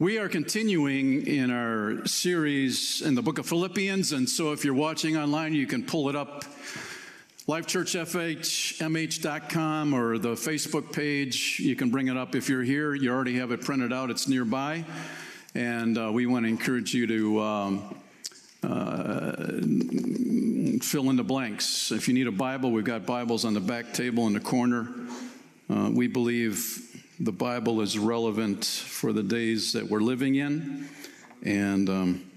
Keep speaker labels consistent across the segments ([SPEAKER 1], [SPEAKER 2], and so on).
[SPEAKER 1] We are continuing in our series in the book of Philippians, and so if you're watching online, you can pull it up lifechurchfhmh.com or the Facebook page. You can bring it up if you're here. You already have it printed out, it's nearby. And uh, we want to encourage you to um, uh, fill in the blanks. If you need a Bible, we've got Bibles on the back table in the corner. Uh, we believe the Bible is relevant for the days that we're living in. And, um,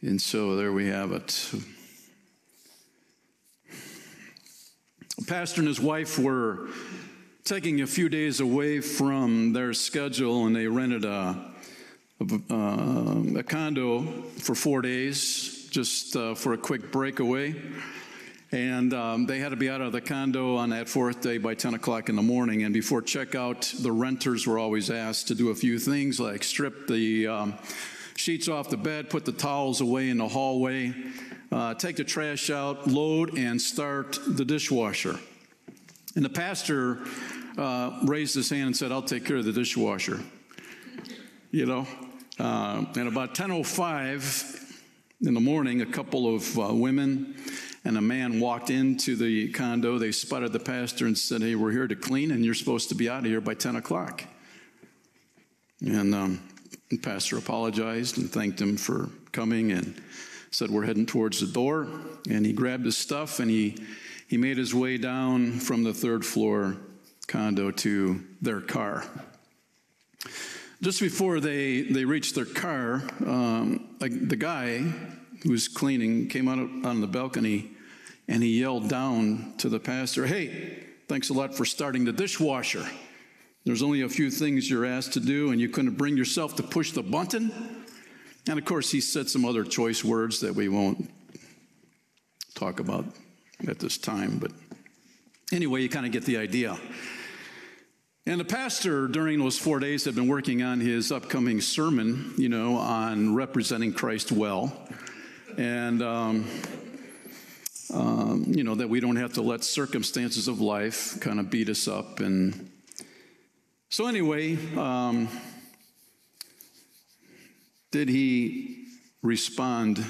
[SPEAKER 1] and so there we have it. A pastor and his wife were taking a few days away from their schedule, and they rented a, a, uh, a condo for four days just uh, for a quick breakaway. And um, they had to be out of the condo on that fourth day by 10 o'clock in the morning. And before checkout, the renters were always asked to do a few things like strip the um, sheets off the bed, put the towels away in the hallway, uh, take the trash out, load, and start the dishwasher. And the pastor uh, raised his hand and said, I'll take care of the dishwasher. You know? Uh, and about 10.05 in the morning, a couple of uh, women and a man walked into the condo. They spotted the pastor and said, Hey, we're here to clean, and you're supposed to be out of here by 10 o'clock. And um, the pastor apologized and thanked him for coming and said, We're heading towards the door. And he grabbed his stuff and he, he made his way down from the third floor condo to their car. Just before they, they reached their car, um, the guy who was cleaning came out on the balcony and he yelled down to the pastor, Hey, thanks a lot for starting the dishwasher. There's only a few things you're asked to do, and you couldn't bring yourself to push the button. And of course, he said some other choice words that we won't talk about at this time. But anyway, you kind of get the idea. And the pastor, during those four days, had been working on his upcoming sermon, you know, on representing Christ well. And, um, um, you know, that we don't have to let circumstances of life kind of beat us up. And so, anyway, um, did he respond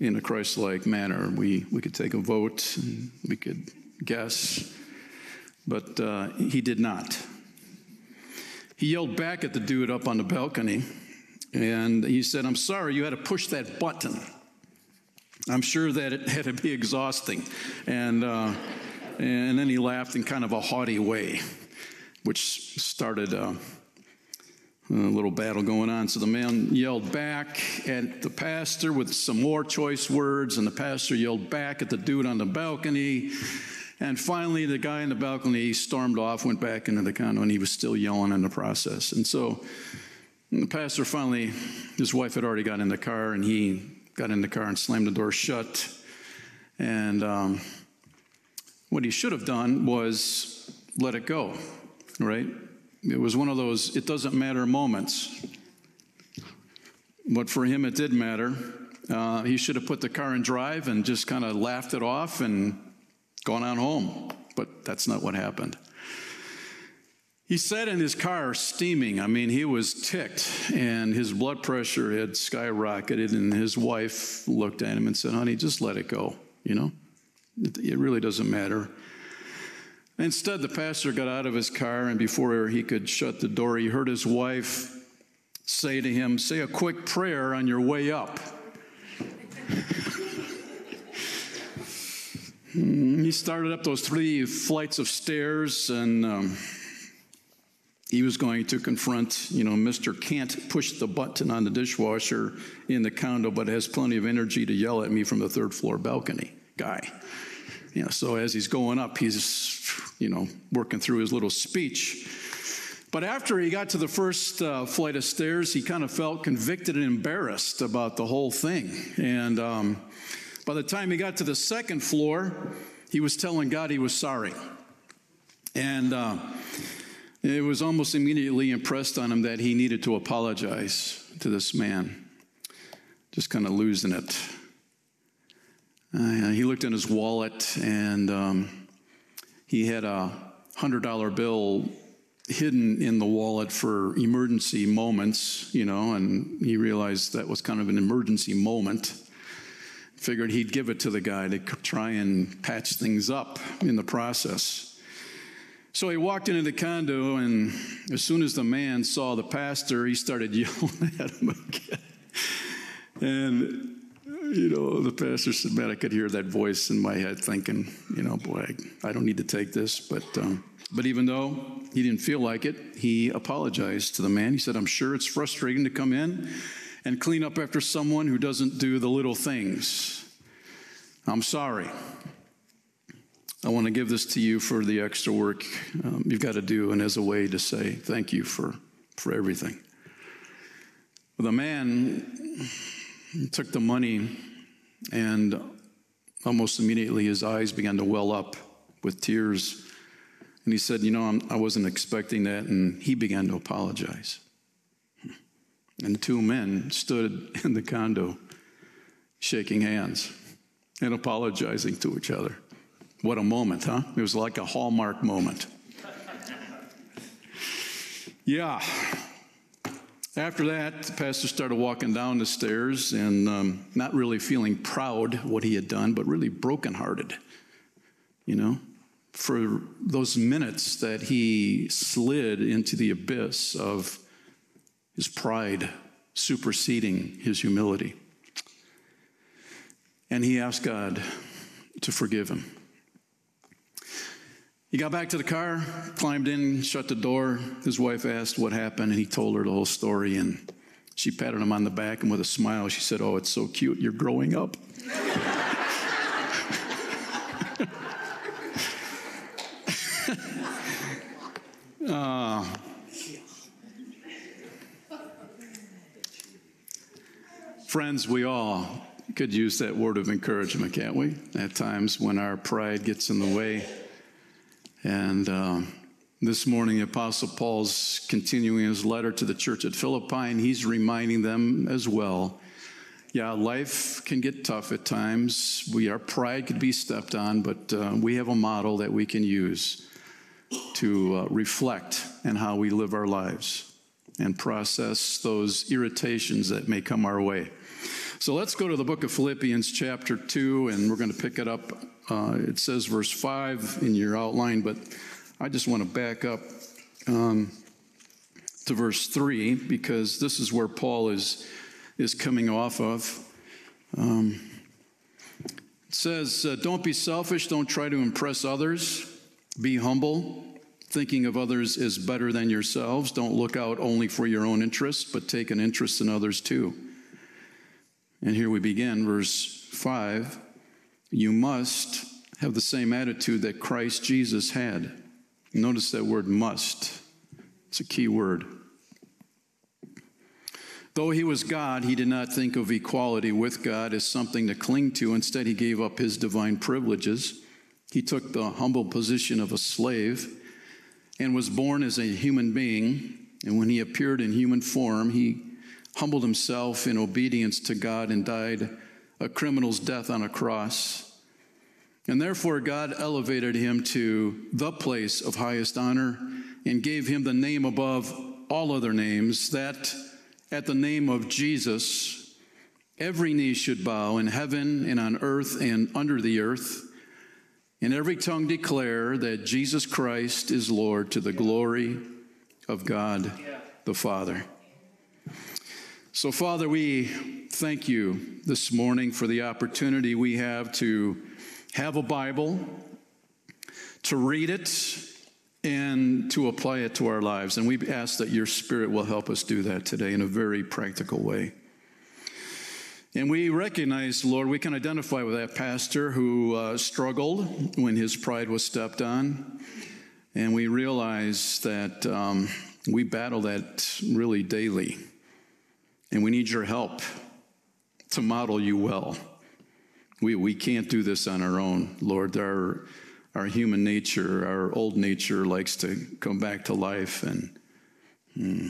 [SPEAKER 1] in a Christ like manner? We, we could take a vote and we could guess, but uh, he did not. He yelled back at the dude up on the balcony and he said, I'm sorry, you had to push that button. I'm sure that it had to be exhausting. And, uh, and then he laughed in kind of a haughty way, which started a, a little battle going on. So the man yelled back at the pastor with some more choice words, and the pastor yelled back at the dude on the balcony. And finally, the guy in the balcony stormed off, went back into the condo, and he was still yelling in the process. And so the pastor finally, his wife had already got in the car, and he got in the car and slammed the door shut. And um, what he should have done was let it go, right? It was one of those it doesn't matter moments. But for him, it did matter. Uh, he should have put the car in drive and just kind of laughed it off and gone on home. But that's not what happened. He sat in his car steaming. I mean, he was ticked and his blood pressure had skyrocketed. And his wife looked at him and said, Honey, just let it go. You know, it, really doesn't matter. Instead, the pastor got out of his car, and before he could shut the door, he heard his wife say to him, Say a quick prayer on your way up. Hmm, he started up those three flights of stairs and. Um, he was going to confront, you know, Mr. Can't push the button on the dishwasher in the condo, but has plenty of energy to yell at me from the third floor balcony guy. You know, so as he's going up, he's, you know, working through his little speech. But after he got to the first uh, flight of stairs, he kind of felt convicted and embarrassed about the whole thing. And um, by the time he got to the second floor, he was telling God he was sorry. And, uh, it was almost immediately impressed on him that he needed to apologize to this man, just kind of losing it. Uh, he looked in his wallet and um, he had a $100 bill hidden in the wallet for emergency moments, you know, and he realized that was kind of an emergency moment. Figured he'd give it to the guy to try and patch things up in the process. So he walked into the condo, and as soon as the man saw the pastor, he started yelling at him again. And you know, the pastor said, man, I could hear that voice in my head thinking, you know, boy, I don't need to take this. But, um, but even though he didn't feel like it, he apologized to the man. He said, I'm sure it's frustrating to come in and clean up after someone who doesn't do the little things. I'm sorry. I want to give this to you for the extra work um, you've got to do and as a way to say thank you for, for everything. The man took the money and almost immediately his eyes began to well up with tears. And he said, You know, I'm, I was not expecting that. And he began to apologize. And two men stood in the condo shaking hands and apologizing to each other. What a moment, huh? It was like a hallmark moment. yeah. After that, the pastor started walking down the stairs and um, not really feeling proud what he had done, but really brokenhearted, you know, for those minutes that he slid into the abyss of his pride superseding his humility. And he asked God to forgive him. He got back to the car, climbed in, shut the door. His wife asked what happened, and he told her the whole story. And she patted him on the back, and with a smile, she said, Oh, it's so cute. You're growing up. uh, friends, we all could use that word of encouragement, can't we? At times when our pride gets in the way. And uh, this morning, Apostle Paul's continuing his letter to the church at Philippi, and he's reminding them as well. Yeah, life can get tough at times. We, our pride could be stepped on, but uh, we have a model that we can use to uh, reflect in how we live our lives and process those irritations that may come our way. So let's go to the book of Philippians, chapter 2, and we're going to pick it up uh, it says verse 5 in your outline, but I just want to back up um, to verse 3 because this is where Paul is, is coming off of. Um, it says, uh, Don't be selfish, don't try to impress others, be humble. Thinking of others is better than yourselves. Don't look out only for your own interests, but take an interest in others too. And here we begin, verse 5 you must have the same attitude that Christ Jesus had. Notice that word must, it's a key word. Though he was God, he did not think of equality with God as something to cling to. Instead, he gave up his divine privileges. He took the humble position of a slave and was born as a human being. And when he appeared in human form, he humbled himself in obedience to God and died a criminal's death on a cross. And therefore, God elevated him to the place of highest honor and gave him the name above all other names, that at the name of Jesus, every knee should bow in heaven and on earth and under the earth, and every tongue declare that Jesus Christ is Lord to the glory of God the Father. So, Father, we thank you this morning for the opportunity we have to have a Bible, to read it, and to apply it to our lives. And we ask that your Spirit will help us do that today in a very practical way. And we recognize, Lord, we can identify with that pastor who uh, struggled when his pride was stepped on. And we realize that um, we battle that really daily. And we need your help to model you well. We, we can't do this on our own, Lord. Our, our human nature, our old nature likes to come back to life. And, hmm.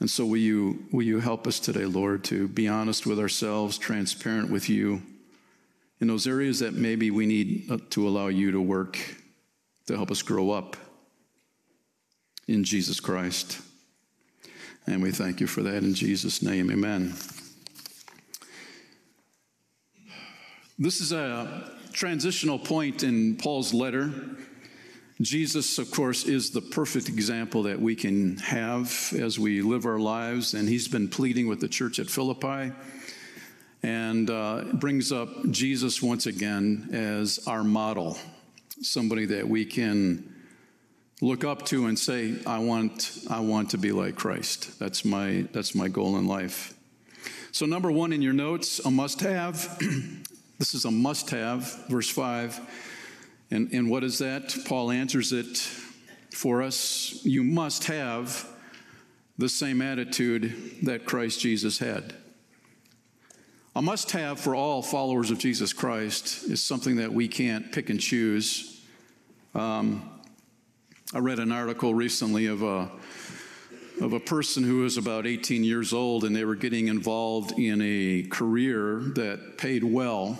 [SPEAKER 1] and so, will you, will you help us today, Lord, to be honest with ourselves, transparent with you in those areas that maybe we need to allow you to work to help us grow up in Jesus Christ. And we thank you for that in Jesus' name. Amen. This is a transitional point in Paul's letter. Jesus, of course, is the perfect example that we can have as we live our lives, and he's been pleading with the church at Philippi and uh, brings up Jesus once again as our model, somebody that we can look up to and say, I want, I want to be like Christ. That's my, that's my goal in life. So, number one in your notes, a must have. this is a must have, verse 5. And, and what is that? Paul answers it for us. You must have the same attitude that Christ Jesus had. A must have for all followers of Jesus Christ is something that we can't pick and choose. Um, I read an article recently of a of a person who was about 18 years old and they were getting involved in a career that paid well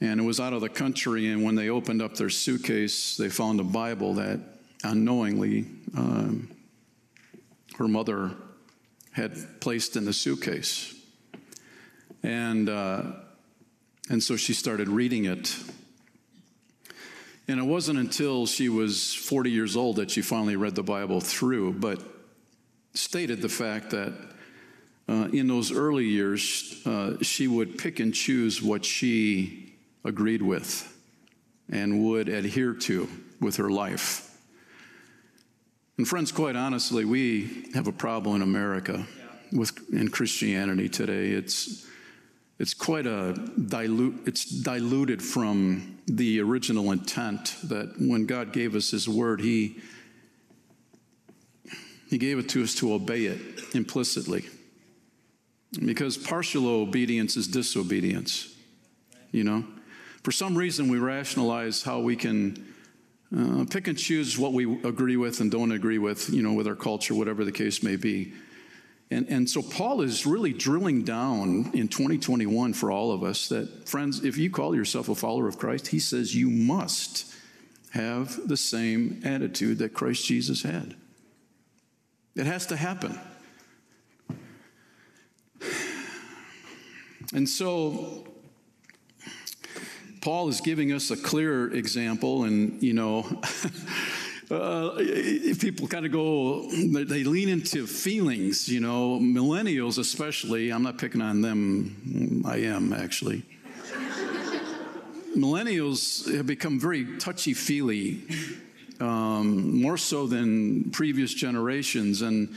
[SPEAKER 1] and it was out of the country and when they opened up their suitcase they found a bible that unknowingly um, her mother had placed in the suitcase. And uh, and so she started reading it and it wasn't until she was 40 years old that she finally read the Bible through, but stated the fact that uh, in those early years, uh, she would pick and choose what she agreed with and would adhere to with her life. And friends, quite honestly, we have a problem in America with in Christianity today. It's it's quite a dilute it's diluted from the original intent that when god gave us his word he he gave it to us to obey it implicitly. Because partial obedience is disobedience you know? For some reason we rationalize how we can uh, pick and choose what we agree with and don't agree with you know with our culture whatever the case may be and, and so Paul is really drilling down in 2021 for all of us that, friends, if you call yourself a follower of Christ, he says you must have the same attitude that Christ Jesus had. It has to happen. And so Paul is giving us a clear example, and you know, uh, people kind of go, they lean into feelings, you know, millennials especially. I'm not picking on them, I am actually. millennials have become very touchy feely, um, more so than previous generations. And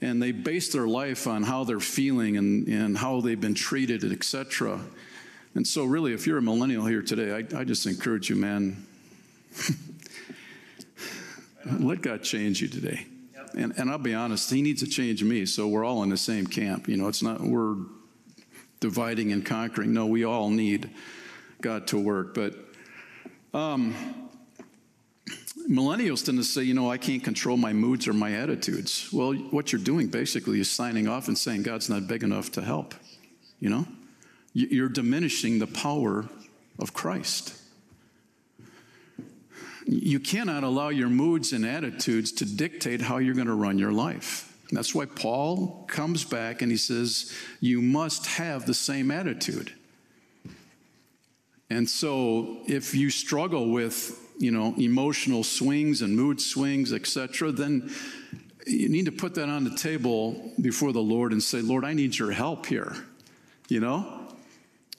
[SPEAKER 1] and they base their life on how they're feeling and, and how they've been treated, etc. And so, really, if you're a millennial here today, I, I just encourage you, man, let God change you today. And, and I'll be honest, He needs to change me. So we're all in the same camp. You know, it's not, we're dividing and conquering. No, we all need God to work. But um, millennials tend to say, you know, I can't control my moods or my attitudes. Well, what you're doing basically is signing off and saying God's not big enough to help. You know, you're diminishing the power of Christ. You cannot allow your moods and attitudes to dictate how you're going to run your life. That's why Paul comes back and he says, You must have the same attitude. And so if you struggle with, you know, emotional swings and mood swings, etc., then you need to put that on the table before the Lord and say, Lord, I need your help here. You know?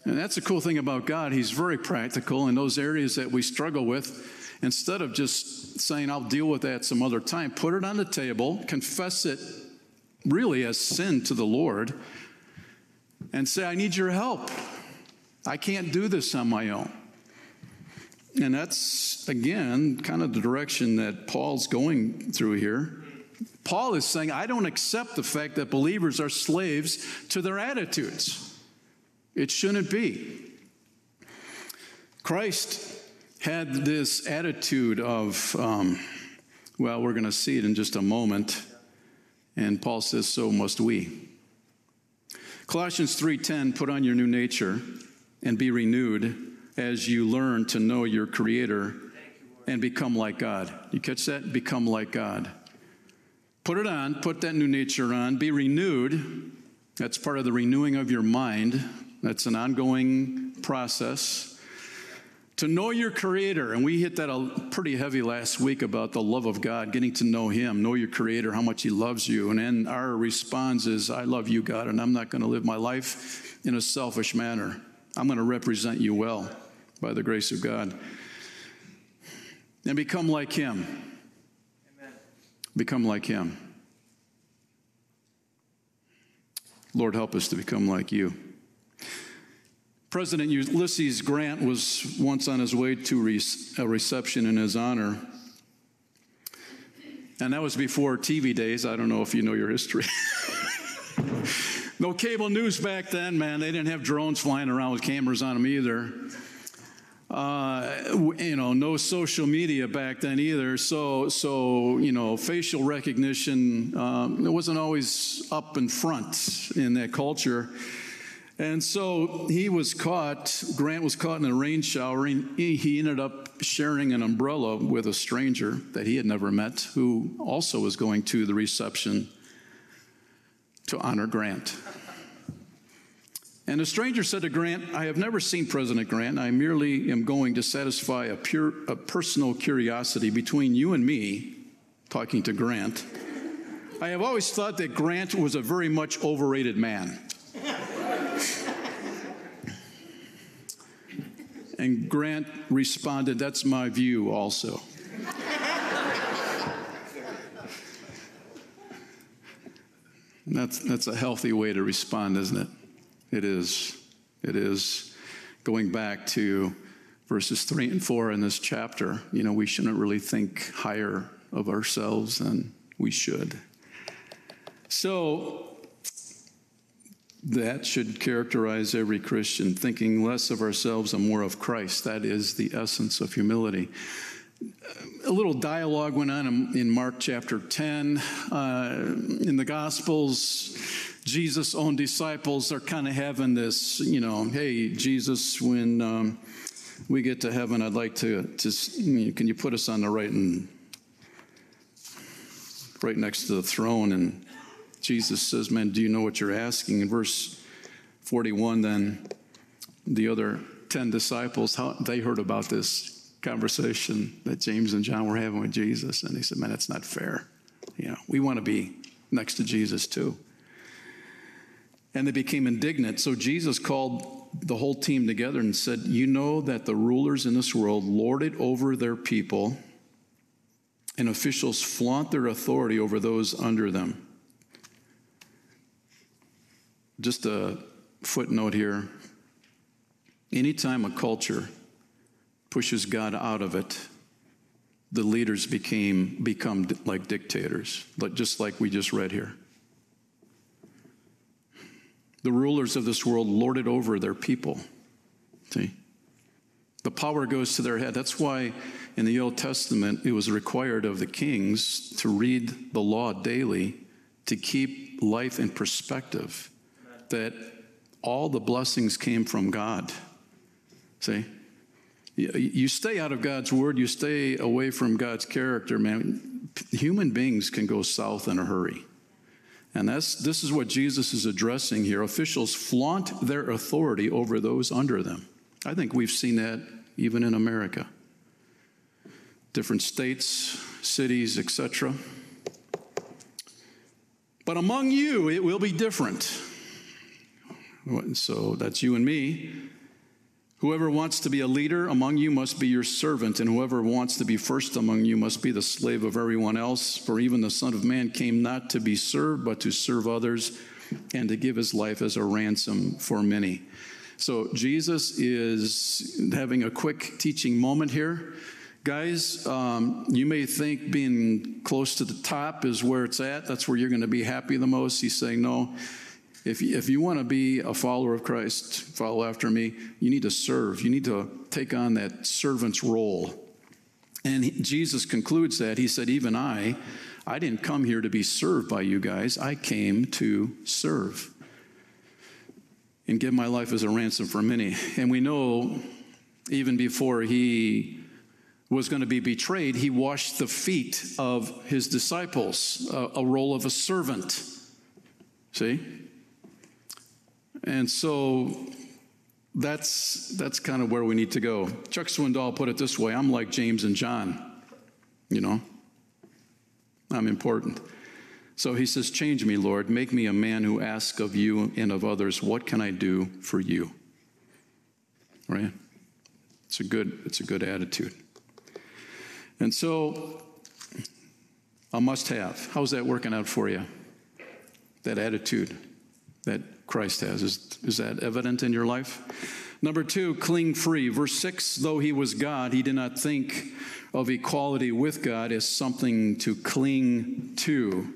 [SPEAKER 1] And that's the cool thing about God. He's very practical in those areas that we struggle with. Instead of just saying, I'll deal with that some other time, put it on the table, confess it really as sin to the Lord, and say, I need your help. I can't do this on my own. And that's, again, kind of the direction that Paul's going through here. Paul is saying, I don't accept the fact that believers are slaves to their attitudes. It shouldn't be. Christ had this attitude of, um, well, we're going to see it in just a moment. And Paul says, so must we. Colossians 3:10 put on your new nature and be renewed as you learn to know your creator and become like God. You catch that? Become like God. Put it on, put that new nature on, be renewed. That's part of the renewing of your mind. That's an ongoing process to know your creator and we hit that pretty heavy last week about the love of god getting to know him know your creator how much he loves you. And then our response is i love you god and i'm not going to live my life in a selfish manner. I'm going to represent you well by the grace of god. And become like him. Amen. become like him. Lord help us to become like you President Ulysses Grant was once on his way to a reception in his honor. And that was before TV days. I don't know if you know your history. no cable news back then, man. They didn't have drones flying around with cameras on them either. Uh, you know, no social media back then either. So, so you know, facial recognition um, it wasn't always up in front in that culture. And so he was caught, Grant was caught in a rain shower, and he ended up sharing an umbrella with a stranger that he had never met, who also was going to the reception to honor Grant. And the stranger said to Grant, I have never seen President Grant. I merely am going to satisfy a, pure, a personal curiosity between you and me, talking to Grant. I have always thought that Grant was a very much overrated man. And Grant responded, That's my view also. that's, that's a healthy way to respond, isn't it? It is. It is. Going back to verses 3 and 4 in this chapter, you know, we shouldn't really think higher of ourselves than we should. So, that should characterize every Christian, thinking less of ourselves and more of Christ. That is the essence of humility. A little dialogue went on in Mark chapter 10. Uh, in the Gospels, Jesus' own disciples are kind of having this, you know, hey, Jesus, when um, we get to heaven, I'd like to, to can you put us on the right and right next to the throne? And Jesus says, Man, do you know what you're asking? In verse 41, then the other 10 disciples, how, they heard about this conversation that James and John were having with Jesus. And they said, Man, that's not fair. You know, we want to be next to Jesus too. And they became indignant. So Jesus called the whole team together and said, You know that the rulers in this world lord it over their people, and officials flaunt their authority over those under them. Just a footnote here. Anytime a culture pushes God out of it, the leaders became become like dictators, just like we just read here. The rulers of this world lord it over their people. See? The power goes to their head. That's why in the Old Testament it was required of the kings to read the law daily to keep life in perspective that all the blessings came from God. See? You stay out of God's word, you stay away from God's character, man. Human beings can go south in a hurry. And that's, this is what Jesus is addressing here. Officials flaunt their authority over those under them. I think we've seen that even in America. Different states, cities, etc. But among you, it will be different. So that's you and me. Whoever wants to be a leader among you must be your servant, and whoever wants to be first among you must be the slave of everyone else. For even the Son of Man came not to be served, but to serve others and to give his life as a ransom for many. So Jesus is having a quick teaching moment here. Guys, um, you may think being close to the top is where it's at. That's where you're going to be happy the most. He's saying, no if, if you want to be a follower of Christ, follow after me, you need to serve. You need to take on that servant's role. And he, Jesus concludes that. He said, Even I, I didn't come here to be served by you guys, I came to serve and give my life as a ransom for many. And we know even before he was going to be betrayed, he washed the feet of his disciples, a, a role of a servant. See? And so that's, that's kind of where we need to go. Chuck Swindoll put it this way I'm like James and John, you know, I'm important. So he says, Change me, Lord. Make me a man who asks of you and of others, What can I do for you? Right? It's a good, it's a good attitude. And so, a must have. How's that working out for you? That attitude that Christ has. Is, is that evident in your life? Number two, cling free. Verse 6 Though he was God, he did not think of equality with God as something to cling to.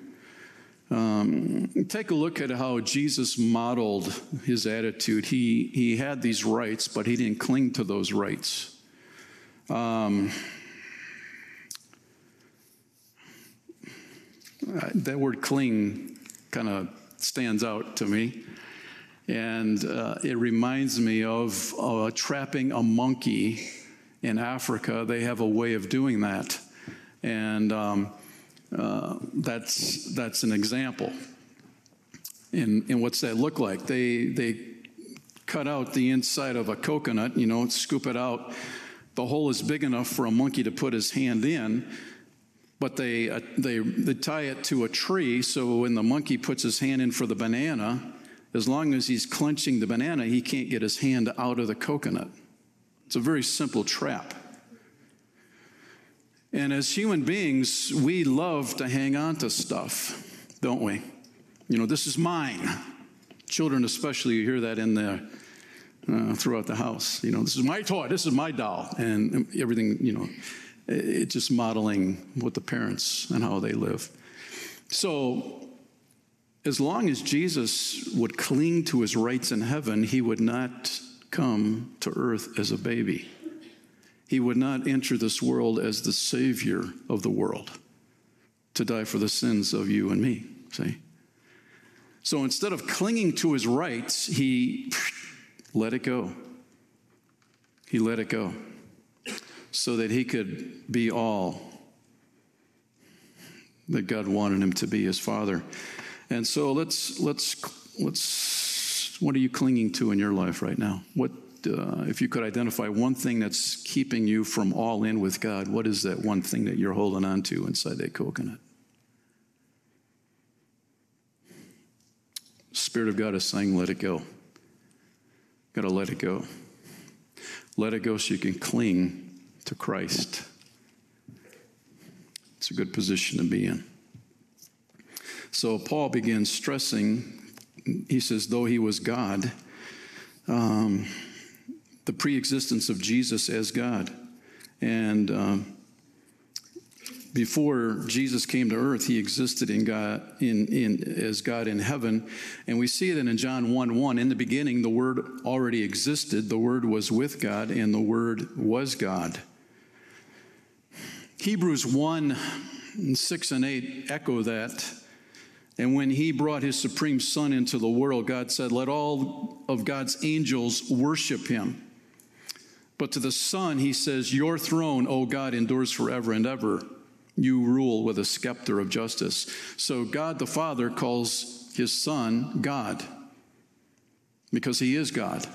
[SPEAKER 1] Um, take a look at how Jesus modeled his attitude. He, he had these rights, but he didn't cling to those rights. Um, that word cling kind of stands out to me. And uh, it reminds me of uh, trapping a monkey in Africa. They have a way of doing that. And um, uh, that's, that's an example. And, and what's that look like? They, they cut out the inside of a coconut, you know, scoop it out. The hole is big enough for a monkey to put his hand in, but they, uh, they, they tie it to a tree so when the monkey puts his hand in for the banana, as long as he's clenching the banana, he can't get his hand out of the coconut. It's a very simple trap. And as human beings, we love to hang on to stuff, don't we? You know, this is mine. Children, especially, you hear that in the uh, throughout the house. You know, this is my toy. This is my doll, and everything. You know, it's just modeling what the parents and how they live. So, as long as Jesus would cling to his rights in heaven, he would not come to earth as a baby he would not enter this world as the Savior of the world to die for the sins of you and me. See? So instead of clinging to his rights, he let it go. He let it go so that he could be all that God wanted him to be his father. And so let's let's let's what are you clinging to in your life right now? What uh, if you could identify one thing that's keeping you from all in with God, what is that one thing that you're holding on to inside that coconut? Spirit of God is saying, let it go. Got to let it go. Let it go so you can cling to Christ. It's a good position to be in. So Paul begins stressing, he says, though he was God, um, the pre-existence of Jesus as God. And um, before Jesus came to earth, he existed in God in, in as God in heaven. And we see it in John 1 1. In the beginning, the Word already existed. The Word was with God, and the Word was God. Hebrews 1 6 and 8 echo that. And when he brought his supreme son into the world, God said, Let all of God's angels worship him. But to the Son, he says, Your throne, O God, endures forever and ever. You rule with a scepter of justice. So God the Father calls his Son God because he is God.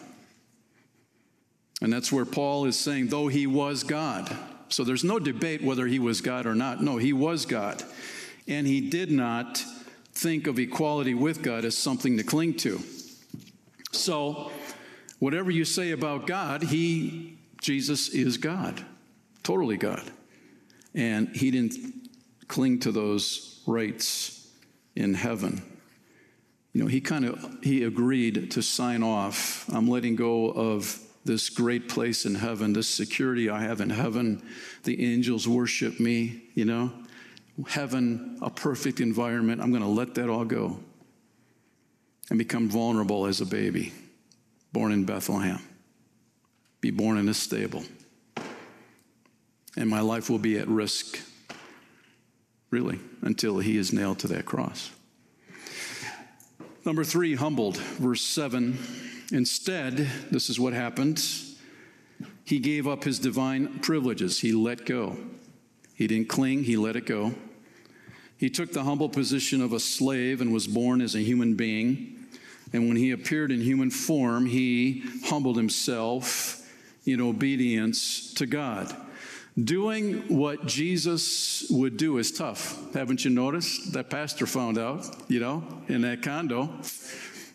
[SPEAKER 1] And that's where Paul is saying, though he was God. So there's no debate whether he was God or not. No, he was God. And he did not think of equality with God as something to cling to. So, whatever you say about God, he Jesus is God, totally God. And he didn't cling to those rights in heaven. You know, he kind of he agreed to sign off. I'm letting go of this great place in heaven, this security I have in heaven. The angels worship me, you know. Heaven, a perfect environment. I'm going to let that all go and become vulnerable as a baby born in Bethlehem be born in a stable. And my life will be at risk, really, until he is nailed to that cross. Number three, humbled. Verse 7. Instead, this is what happened. he gave up his divine privileges. He let go. He didn't cling, he let it go. He took the humble position of a slave and was born as a human being. And when he appeared in human form, he humbled himself in obedience to God. Doing what Jesus would do is tough. Haven't you noticed? That pastor found out, you know, in that condo.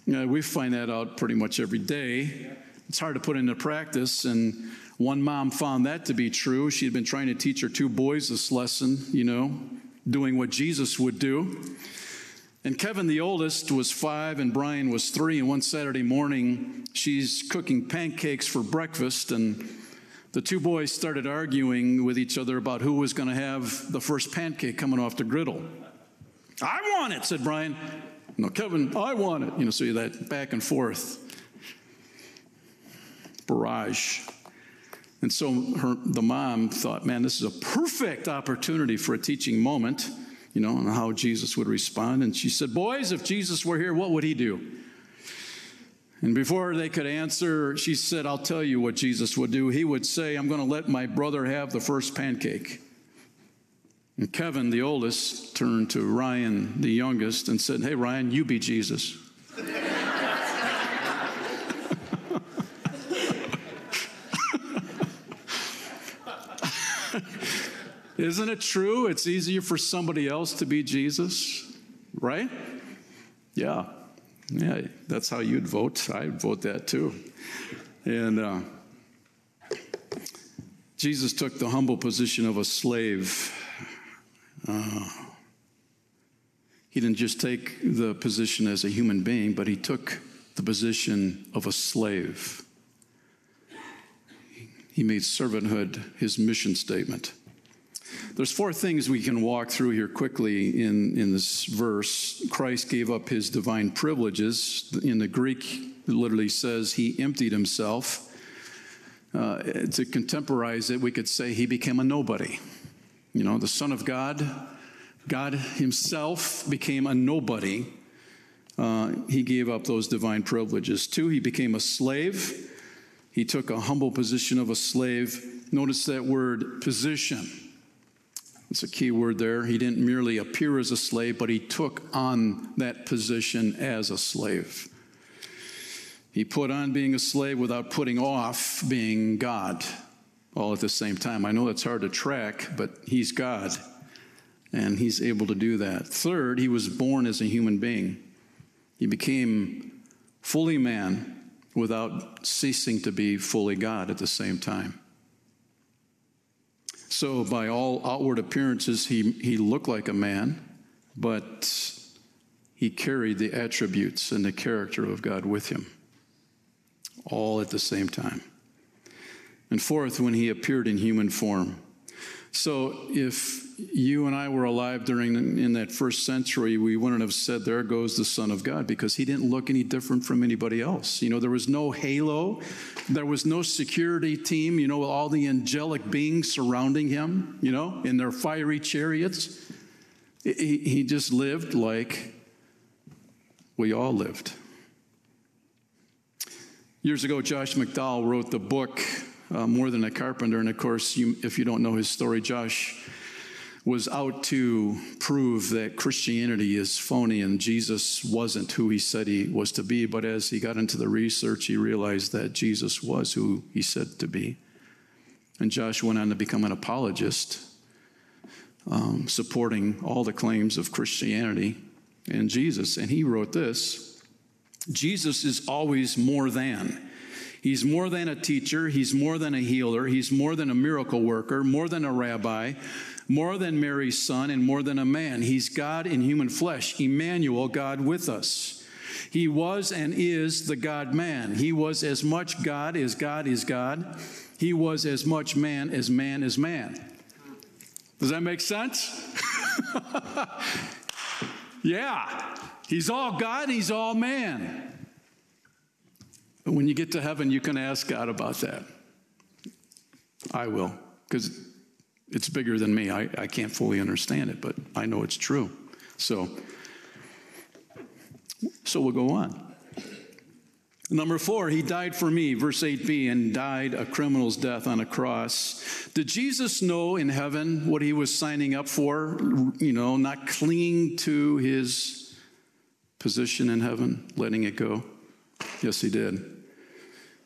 [SPEAKER 1] You know, we find that out pretty much every day. It's hard to put into practice. And one mom found that to be true. She had been trying to teach her two boys this lesson, you know, doing what Jesus would do. And Kevin, the oldest, was five, and Brian was three. And one Saturday morning, she's cooking pancakes for breakfast, and the two boys started arguing with each other about who was going to have the first pancake coming off the griddle. I want it, said Brian. No, Kevin, I want it. You know, so that back and forth barrage. And so her, the mom thought, man, this is a perfect opportunity for a teaching moment you know, and how Jesus would respond. And she said, Boys, if Jesus were here, what would he do? And before they could answer, she said, I'll tell you what Jesus would do. He would say, I'm going to let my brother have the first pancake. And Kevin, the oldest, turned to Ryan, the youngest, and said, Hey, Ryan, you be Jesus. Isn't it true? It's easier for somebody else to be Jesus, right? Yeah. Yeah, that's how you'd vote. I'd vote that too. And uh, Jesus took the humble position of a slave. Uh, he didn't just take the position as a human being, but he took the position of a slave. He made servanthood his mission statement. There's four things we can walk through here quickly in, in this verse. Christ gave up his divine privileges. In the Greek, it literally says he emptied himself. Uh, to contemporize it, we could say he became a nobody. You know, the Son of God, God himself became a nobody. Uh, he gave up those divine privileges. Two, he became a slave. He took a humble position of a slave. Notice that word position. It's a key word there. He didn't merely appear as a slave, but he took on that position as a slave. He put on being a slave without putting off being God all at the same time. I know that's hard to track, but he's God, and he's able to do that. Third, he was born as a human being. He became fully man without ceasing to be fully God at the same time. So, by all outward appearances, he, he looked like a man, but he carried the attributes and the character of God with him, all at the same time. And fourth, when he appeared in human form. So, if you and I were alive during in that first century, we wouldn't have said, "There goes the Son of God," because he didn't look any different from anybody else. You know, there was no halo, there was no security team. You know, with all the angelic beings surrounding him. You know, in their fiery chariots. He, he just lived like we all lived. Years ago, Josh McDowell wrote the book uh, More Than a Carpenter, and of course, you, if you don't know his story, Josh was out to prove that Christianity is phony and Jesus wasn't who he said he was to be. But as he got into the research, he realized that Jesus was who he said to be. And Josh went on to become an apologist, um, supporting all the claims of Christianity and Jesus. And he wrote this Jesus is always more than. He's more than a teacher. He's more than a healer. He's more than a miracle worker, more than a rabbi, more than Mary's son, and more than a man. He's God in human flesh, Emmanuel, God with us. He was and is the God man. He was as much God as God is God. He was as much man as man is man. Does that make sense? yeah. He's all God, he's all man. When you get to heaven, you can ask God about that. I will, because it's bigger than me. I, I can't fully understand it, but I know it's true. So, so we'll go on. Number four, he died for me, verse 8b, and died a criminal's death on a cross. Did Jesus know in heaven what he was signing up for? You know, not clinging to his position in heaven, letting it go? Yes, he did.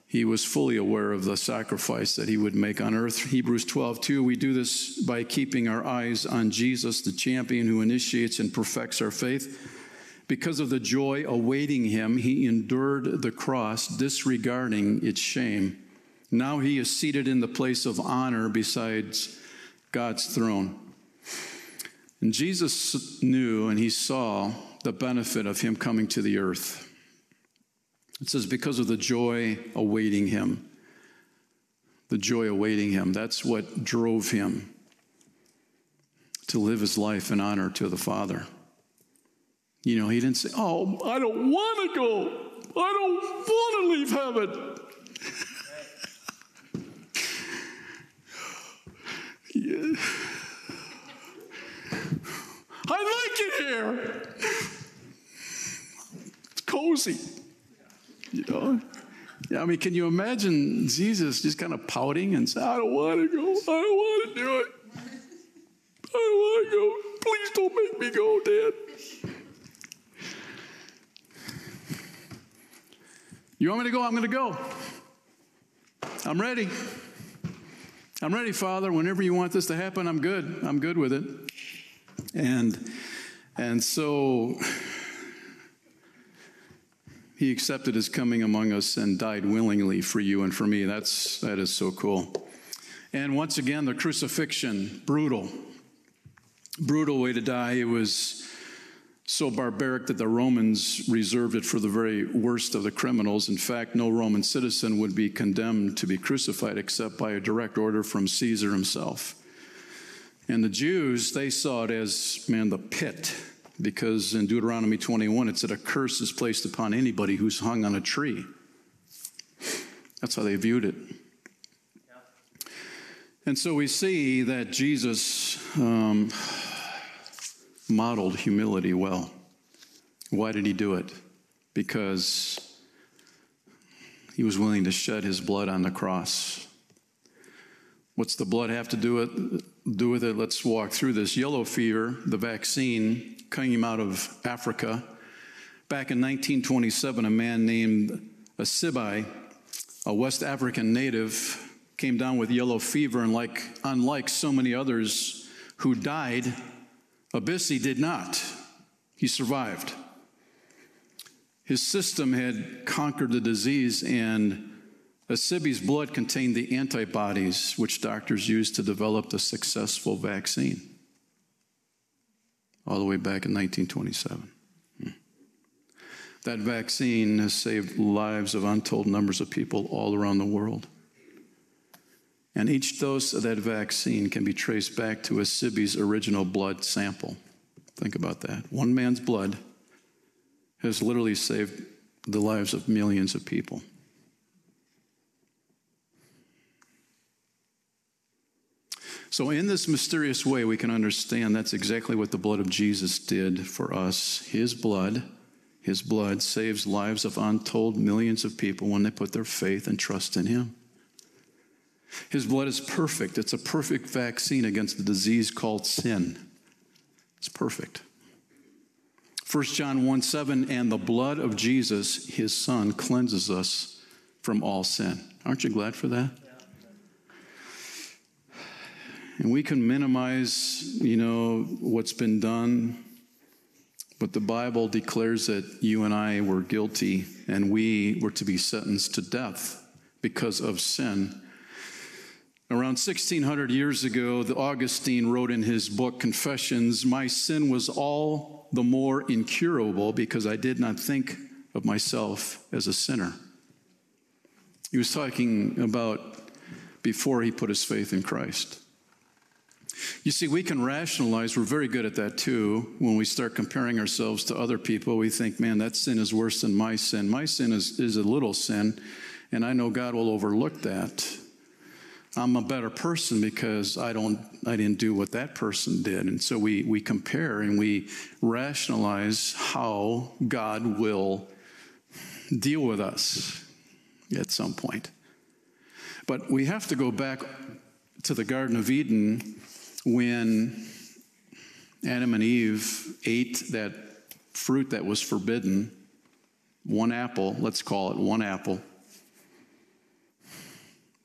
[SPEAKER 1] He was fully aware of the sacrifice that he would make on earth. Hebrews 12, 2, we do this by keeping our eyes on Jesus, the champion who initiates and perfects our faith. Because of the joy awaiting him, he endured the cross, disregarding its shame. Now he is seated in the place of honor besides God's throne. And Jesus knew and he saw the benefit of him coming to the earth. It says, because of the joy awaiting him. The joy awaiting him. That's what drove him to live his life in honor to the Father. You know, he didn't say, Oh, I don't want to go. I don't want to leave heaven. yeah. I like it here. It's cozy. You know? I mean, can you imagine Jesus just kind of pouting and saying, I don't want to go. I don't want to do it. I don't want to go. Please don't make me go, Dad. You want me to go? I'm going to go. I'm ready. I'm ready, Father. Whenever you want this to happen, I'm good. I'm good with it. And and so he accepted his coming among us and died willingly for you and for me. That's that is so cool. And once again, the crucifixion, brutal. Brutal way to die. It was so barbaric that the Romans reserved it for the very worst of the criminals. In fact, no Roman citizen would be condemned to be crucified except by a direct order from Caesar himself. And the Jews, they saw it as, man, the pit, because in Deuteronomy 21 it said, A curse is placed upon anybody who's hung on a tree. That's how they viewed it. And so we see that Jesus. Um, modeled humility well. Why did he do it? Because he was willing to shed his blood on the cross. What's the blood have to do with, do with it? Let's walk through this. Yellow fever, the vaccine, came out of Africa. Back in 1927, a man named Asibi, a West African native, came down with yellow fever, and like unlike so many others who died, Asibi did not. He survived. His system had conquered the disease, and Asibi's blood contained the antibodies which doctors used to develop the successful vaccine. All the way back in 1927. Hmm. That vaccine has saved lives of untold numbers of people all around the world. And each dose of that vaccine can be traced back to Asibi's original blood sample. Think about that. One man's blood has literally saved the lives of millions of people. So, in this mysterious way, we can understand that's exactly what the blood of Jesus did for us. His blood, His blood saves lives of untold millions of people when they put their faith and trust in Him. His blood is perfect. It's a perfect vaccine against the disease called sin. It's perfect. 1 John 1 7, and the blood of Jesus, his son, cleanses us from all sin. Aren't you glad for that? And we can minimize, you know, what's been done, but the Bible declares that you and I were guilty and we were to be sentenced to death because of sin. Around 1600 years ago, the Augustine wrote in his book Confessions, My sin was all the more incurable because I did not think of myself as a sinner. He was talking about before he put his faith in Christ. You see, we can rationalize, we're very good at that too. When we start comparing ourselves to other people, we think, man, that sin is worse than my sin. My sin is, is a little sin, and I know God will overlook that. I'm a better person because I don't I didn't do what that person did. And so we we compare and we rationalize how God will deal with us at some point. But we have to go back to the Garden of Eden when Adam and Eve ate that fruit that was forbidden, one apple, let's call it one apple.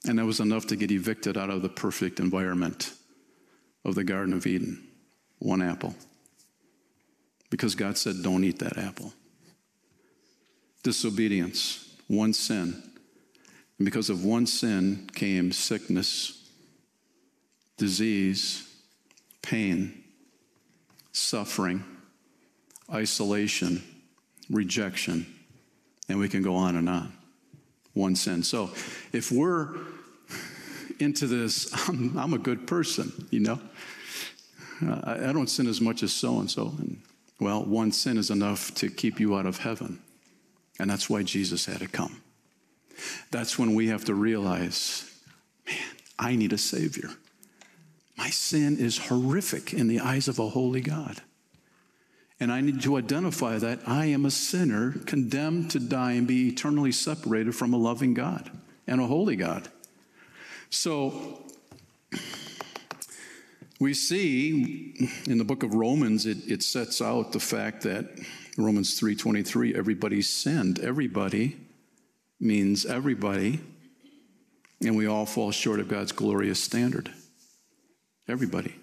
[SPEAKER 1] And that was enough to get evicted out of the perfect environment of the Garden of Eden. One apple. Because God said, don't eat that apple. Disobedience, one sin. And because of one sin came sickness, disease, pain, suffering, isolation, rejection, and we can go on and on. One sin. So if we're into this, I'm, I'm a good person, you know? Uh, I, I don't sin as much as so and so. And well, one sin is enough to keep you out of heaven. And that's why Jesus had to come. That's when we have to realize, man, I need a Savior. My sin is horrific in the eyes of a holy God. And I need to identify that I am a sinner condemned to die and be eternally separated from a loving God and a holy God. So we see in the book of Romans, it, it sets out the fact that Romans 3:23, everybody sinned. Everybody means everybody, and we all fall short of God's glorious standard. Everybody.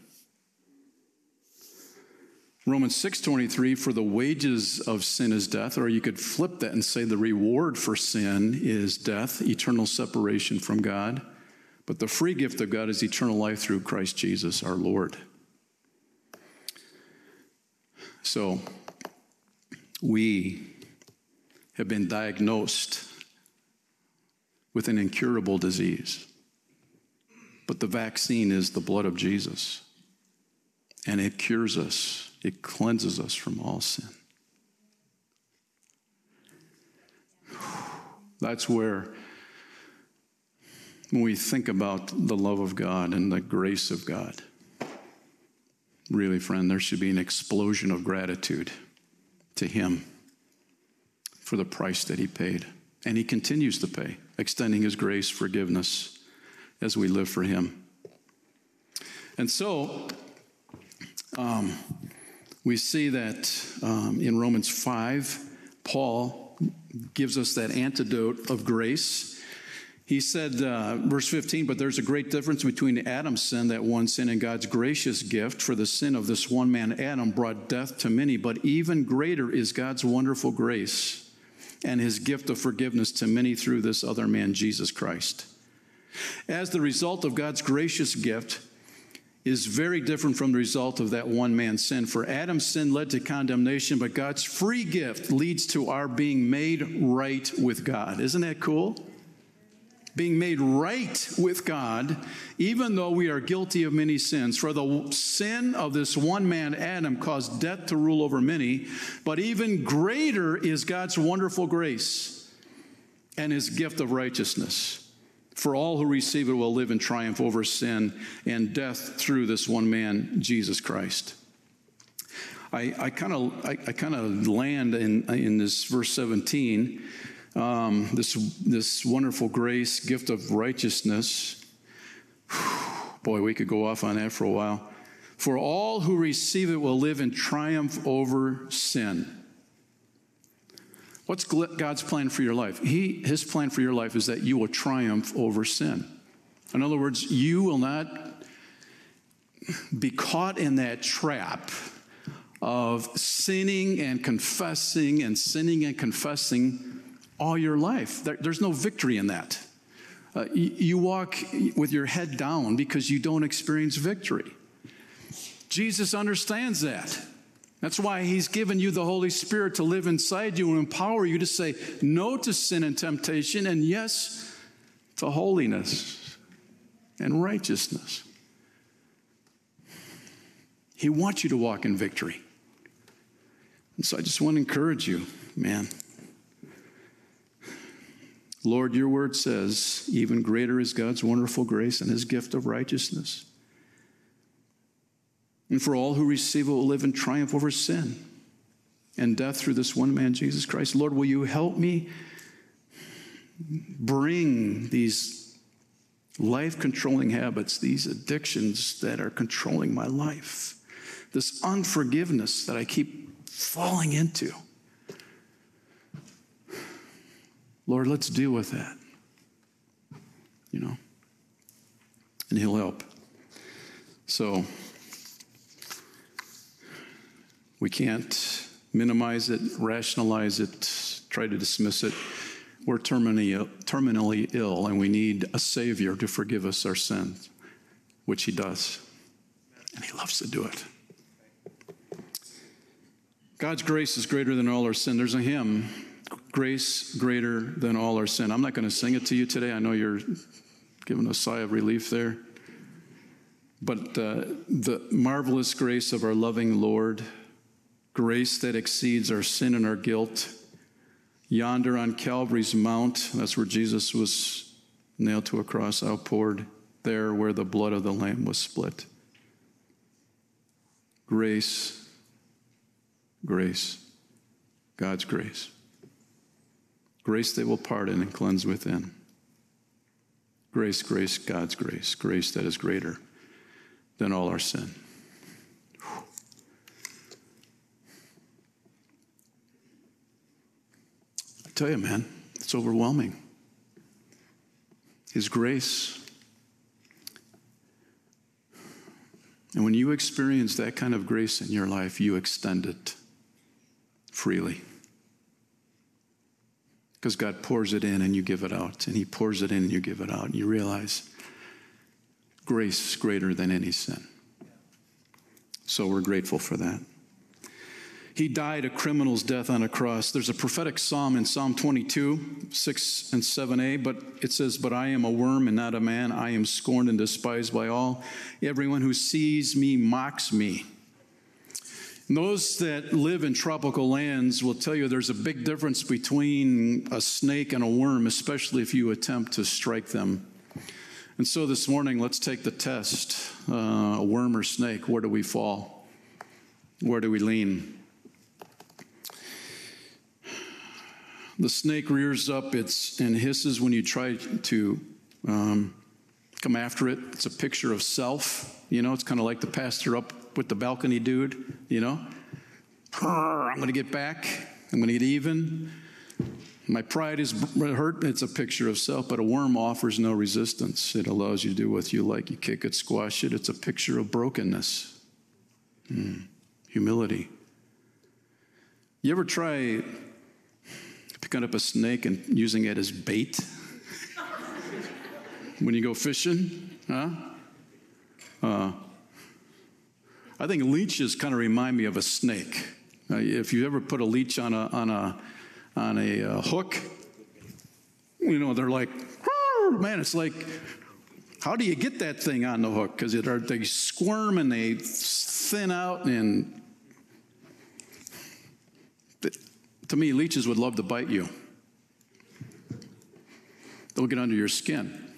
[SPEAKER 1] Romans 6:23 for the wages of sin is death or you could flip that and say the reward for sin is death, eternal separation from God. But the free gift of God is eternal life through Christ Jesus our Lord. So we have been diagnosed with an incurable disease. But the vaccine is the blood of Jesus. And it cures us, it cleanses us from all sin. That's where, when we think about the love of God and the grace of God, really, friend, there should be an explosion of gratitude to Him for the price that He paid. And He continues to pay, extending His grace, forgiveness as we live for Him. And so, um, we see that um, in Romans 5, Paul gives us that antidote of grace. He said, uh, verse 15, but there's a great difference between Adam's sin, that one sin, and God's gracious gift. For the sin of this one man, Adam, brought death to many, but even greater is God's wonderful grace and his gift of forgiveness to many through this other man, Jesus Christ. As the result of God's gracious gift, is very different from the result of that one man's sin. For Adam's sin led to condemnation, but God's free gift leads to our being made right with God. Isn't that cool? Being made right with God, even though we are guilty of many sins. For the sin of this one man, Adam, caused death to rule over many, but even greater is God's wonderful grace and his gift of righteousness. For all who receive it will live in triumph over sin and death through this one man, Jesus Christ. I kind of I, kind of land in in this verse 17, um, this this wonderful grace, gift of righteousness. Boy, we could go off on that for a while. For all who receive it will live in triumph over sin. What's God's plan for your life? He, his plan for your life is that you will triumph over sin. In other words, you will not be caught in that trap of sinning and confessing and sinning and confessing all your life. There, there's no victory in that. Uh, you, you walk with your head down because you don't experience victory. Jesus understands that. That's why He's given you the Holy Spirit to live inside you and empower you to say no to sin and temptation and yes to holiness and righteousness. He wants you to walk in victory. And so I just want to encourage you, man. Lord, your word says, even greater is God's wonderful grace and his gift of righteousness. And for all who receive it will live in triumph over sin and death through this one man, Jesus Christ. Lord, will you help me bring these life controlling habits, these addictions that are controlling my life, this unforgiveness that I keep falling into. Lord, let's deal with that. You know, and He'll help. So, we can't minimize it, rationalize it, try to dismiss it. We're terminally, terminally ill, and we need a Savior to forgive us our sins, which He does. And He loves to do it. God's grace is greater than all our sin. There's a hymn, Grace Greater Than All Our Sin. I'm not going to sing it to you today. I know you're giving a sigh of relief there. But uh, the marvelous grace of our loving Lord grace that exceeds our sin and our guilt. Yonder on Calvary's Mount, that's where Jesus was nailed to a cross, outpoured there where the blood of the Lamb was split. Grace, grace, God's grace. Grace that will pardon and cleanse within. Grace, grace, God's grace. Grace that is greater than all our sin. Tell you, man, it's overwhelming. His grace. And when you experience that kind of grace in your life, you extend it freely. Because God pours it in and you give it out, and He pours it in and you give it out, and you realize grace is greater than any sin. So we're grateful for that. He died a criminal's death on a cross. There's a prophetic psalm in Psalm 22, 6 and 7a, but it says, But I am a worm and not a man. I am scorned and despised by all. Everyone who sees me mocks me. And those that live in tropical lands will tell you there's a big difference between a snake and a worm, especially if you attempt to strike them. And so this morning, let's take the test uh, a worm or snake, where do we fall? Where do we lean? The snake rears up its and hisses when you try to um, come after it. It's a picture of self. You know, it's kind of like the pastor up with the balcony dude. You know, I'm going to get back. I'm going to get even. My pride is hurt. It's a picture of self, but a worm offers no resistance. It allows you to do what you like. You kick it, squash it. It's a picture of brokenness, hmm. humility. You ever try picking up a snake and using it as bait when you go fishing, huh? Uh, I think leeches kind of remind me of a snake. Uh, if you ever put a leech on a on a on a uh, hook, you know they're like, man, it's like, how do you get that thing on the hook? Because they squirm and they thin out and To me, leeches would love to bite you. They'll get under your skin.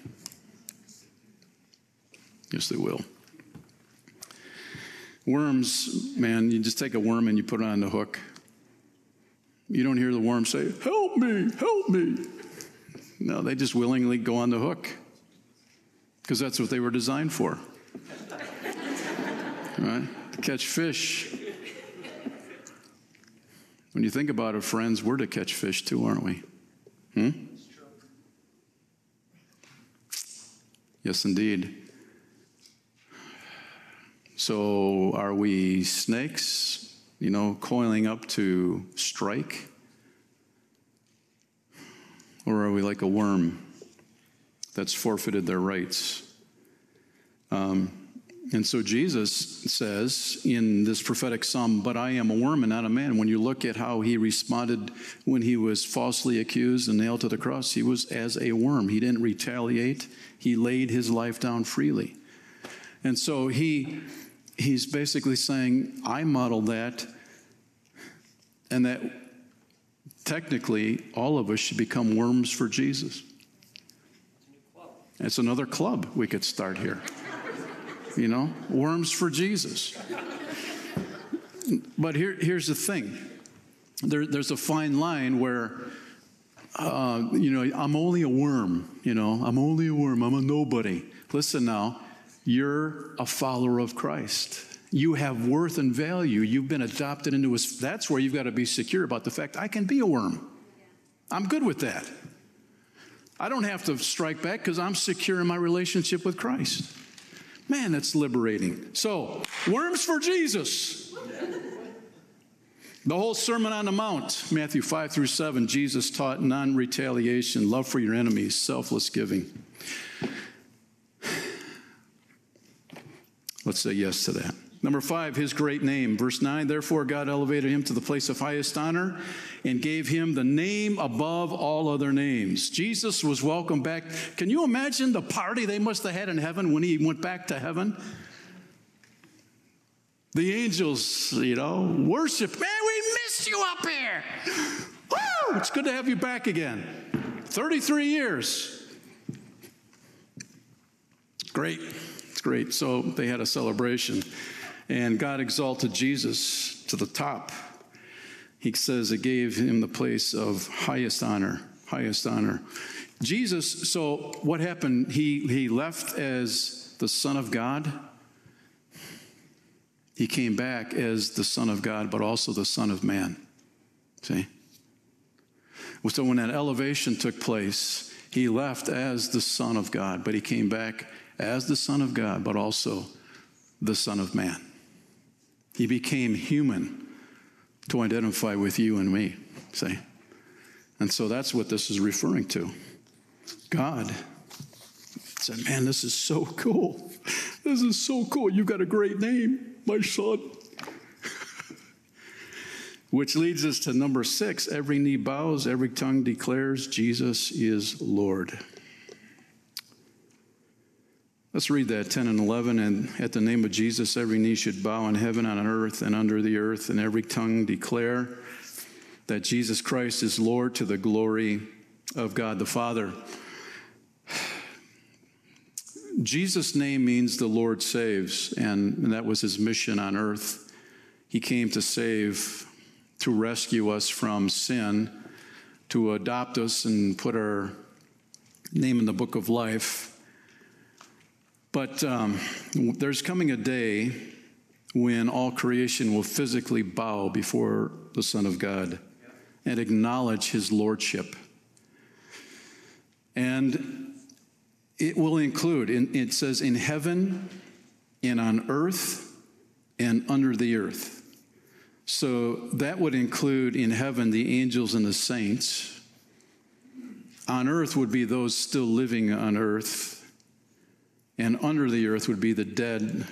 [SPEAKER 1] Yes, they will. Worms, man, you just take a worm and you put it on the hook. You don't hear the worm say, Help me, help me. No, they just willingly go on the hook because that's what they were designed for. right? To catch fish. When you think about it, friends, we're to catch fish too, aren't we? Hmm? Yes, indeed. So, are we snakes, you know, coiling up to strike? Or are we like a worm that's forfeited their rights? Um, and so Jesus says in this prophetic psalm, But I am a worm and not a man. When you look at how he responded when he was falsely accused and nailed to the cross, he was as a worm. He didn't retaliate, he laid his life down freely. And so he he's basically saying, I modeled that, and that technically all of us should become worms for Jesus. It's another club we could start here you know, worms for Jesus. But here, here's the thing there, there's a fine line where uh, you know, I'm only a worm, you know, I'm only a worm, I'm a nobody. Listen now, you're a follower of Christ. You have worth and value. You've been adopted into his. That's where you've got to be secure about the fact I can be a worm. I'm good with that. I don't have to strike back because I'm secure in my relationship with Christ. Man, that's liberating. So, worms for Jesus. The whole Sermon on the Mount, Matthew 5 through 7, Jesus taught non retaliation, love for your enemies, selfless giving. Let's say yes to that. Number five, his great name. Verse 9, therefore God elevated him to the place of highest honor and gave him the name above all other names. Jesus was welcomed back. Can you imagine the party they must have had in heaven when he went back to heaven? The angels, you know, worship. Man, we missed you up here. Woo! It's good to have you back again. 33 years. Great. It's great. So they had a celebration. And God exalted Jesus to the top. He says it gave him the place of highest honor, highest honor. Jesus, so what happened? He, he left as the Son of God. He came back as the Son of God, but also the Son of Man. See? So when that elevation took place, he left as the Son of God, but he came back as the Son of God, but also the Son of Man. He became human to identify with you and me, see? And so that's what this is referring to. God said, Man, this is so cool. This is so cool. You've got a great name, my son. Which leads us to number six every knee bows, every tongue declares Jesus is Lord. Let's read that 10 and 11. And at the name of Jesus, every knee should bow in heaven, on earth, and under the earth, and every tongue declare that Jesus Christ is Lord to the glory of God the Father. Jesus' name means the Lord saves, and that was his mission on earth. He came to save, to rescue us from sin, to adopt us and put our name in the book of life. But um, there's coming a day when all creation will physically bow before the Son of God and acknowledge his lordship. And it will include, it says, in heaven and on earth and under the earth. So that would include in heaven the angels and the saints. On earth would be those still living on earth and under the earth would be the dead,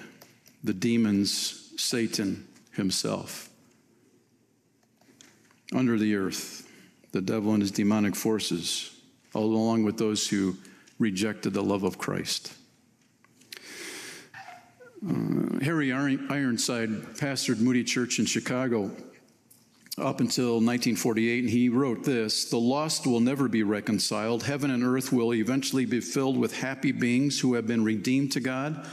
[SPEAKER 1] the demons, Satan himself. Under the earth, the devil and his demonic forces, along with those who rejected the love of Christ. Uh, Harry Ironside pastored Moody Church in Chicago up until 1948, and he wrote this The lost will never be reconciled. Heaven and earth will eventually be filled with happy beings who have been redeemed to God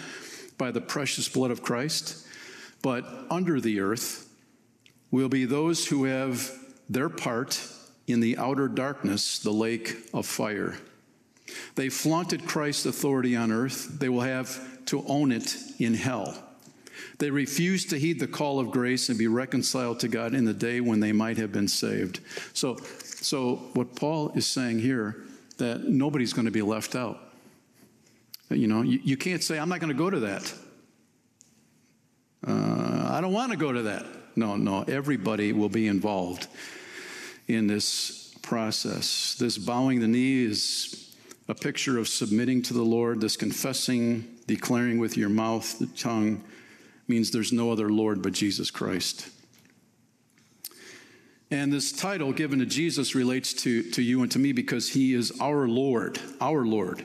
[SPEAKER 1] by the precious blood of Christ. But under the earth will be those who have their part in the outer darkness, the lake of fire. They flaunted Christ's authority on earth, they will have to own it in hell. They refused to heed the call of grace and be reconciled to God in the day when they might have been saved. So, so what Paul is saying here, that nobody's going to be left out. You know, you, you can't say, I'm not going to go to that. Uh, I don't want to go to that. No, no, everybody will be involved in this process. This bowing the knee is a picture of submitting to the Lord, this confessing, declaring with your mouth, the tongue, means there's no other Lord but Jesus Christ. And this title given to Jesus relates to, to you and to me because he is our Lord, our Lord.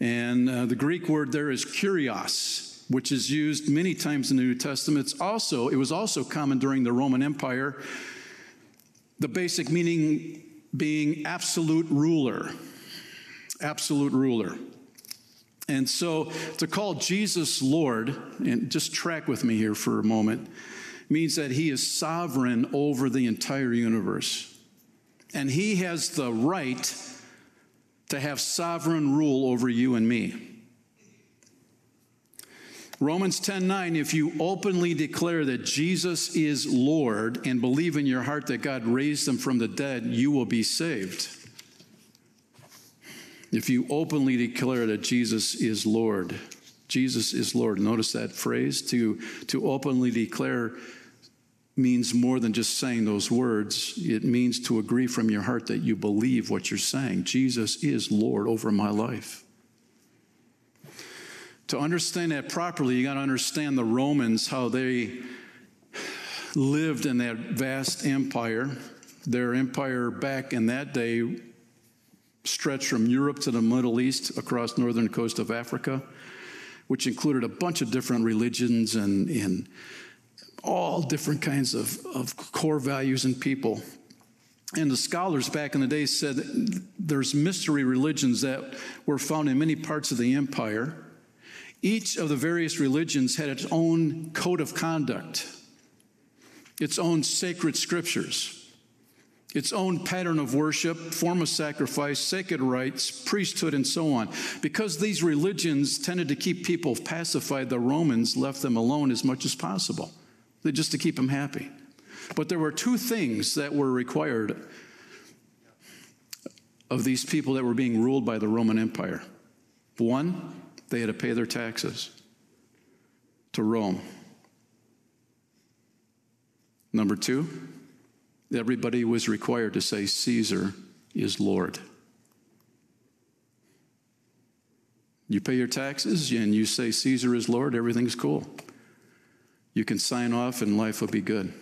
[SPEAKER 1] And uh, the Greek word there is kurios, which is used many times in the New Testament. It's also, it was also common during the Roman Empire. The basic meaning being absolute ruler. Absolute ruler. And so to call Jesus Lord, and just track with me here for a moment, means that he is sovereign over the entire universe. And he has the right to have sovereign rule over you and me. Romans 10:9 if you openly declare that Jesus is Lord and believe in your heart that God raised him from the dead, you will be saved. If you openly declare that Jesus is Lord, Jesus is Lord. Notice that phrase to to openly declare means more than just saying those words. It means to agree from your heart that you believe what you're saying. Jesus is Lord over my life. To understand that properly, you got to understand the Romans, how they lived in that vast empire. Their empire back in that day stretched from Europe to the Middle East across northern coast of Africa, which included a bunch of different religions and, and all different kinds of, of core values and people. And the scholars back in the day said there's mystery religions that were found in many parts of the empire. Each of the various religions had its own code of conduct, its own sacred scriptures, its own pattern of worship, form of sacrifice, sacred rites, priesthood, and so on. Because these religions tended to keep people pacified, the Romans left them alone as much as possible just to keep them happy. But there were two things that were required of these people that were being ruled by the Roman Empire. One, they had to pay their taxes to Rome. Number two, everybody was required to say, Caesar is Lord. You pay your taxes and you say, Caesar is Lord, everything's cool. You can sign off and life will be good.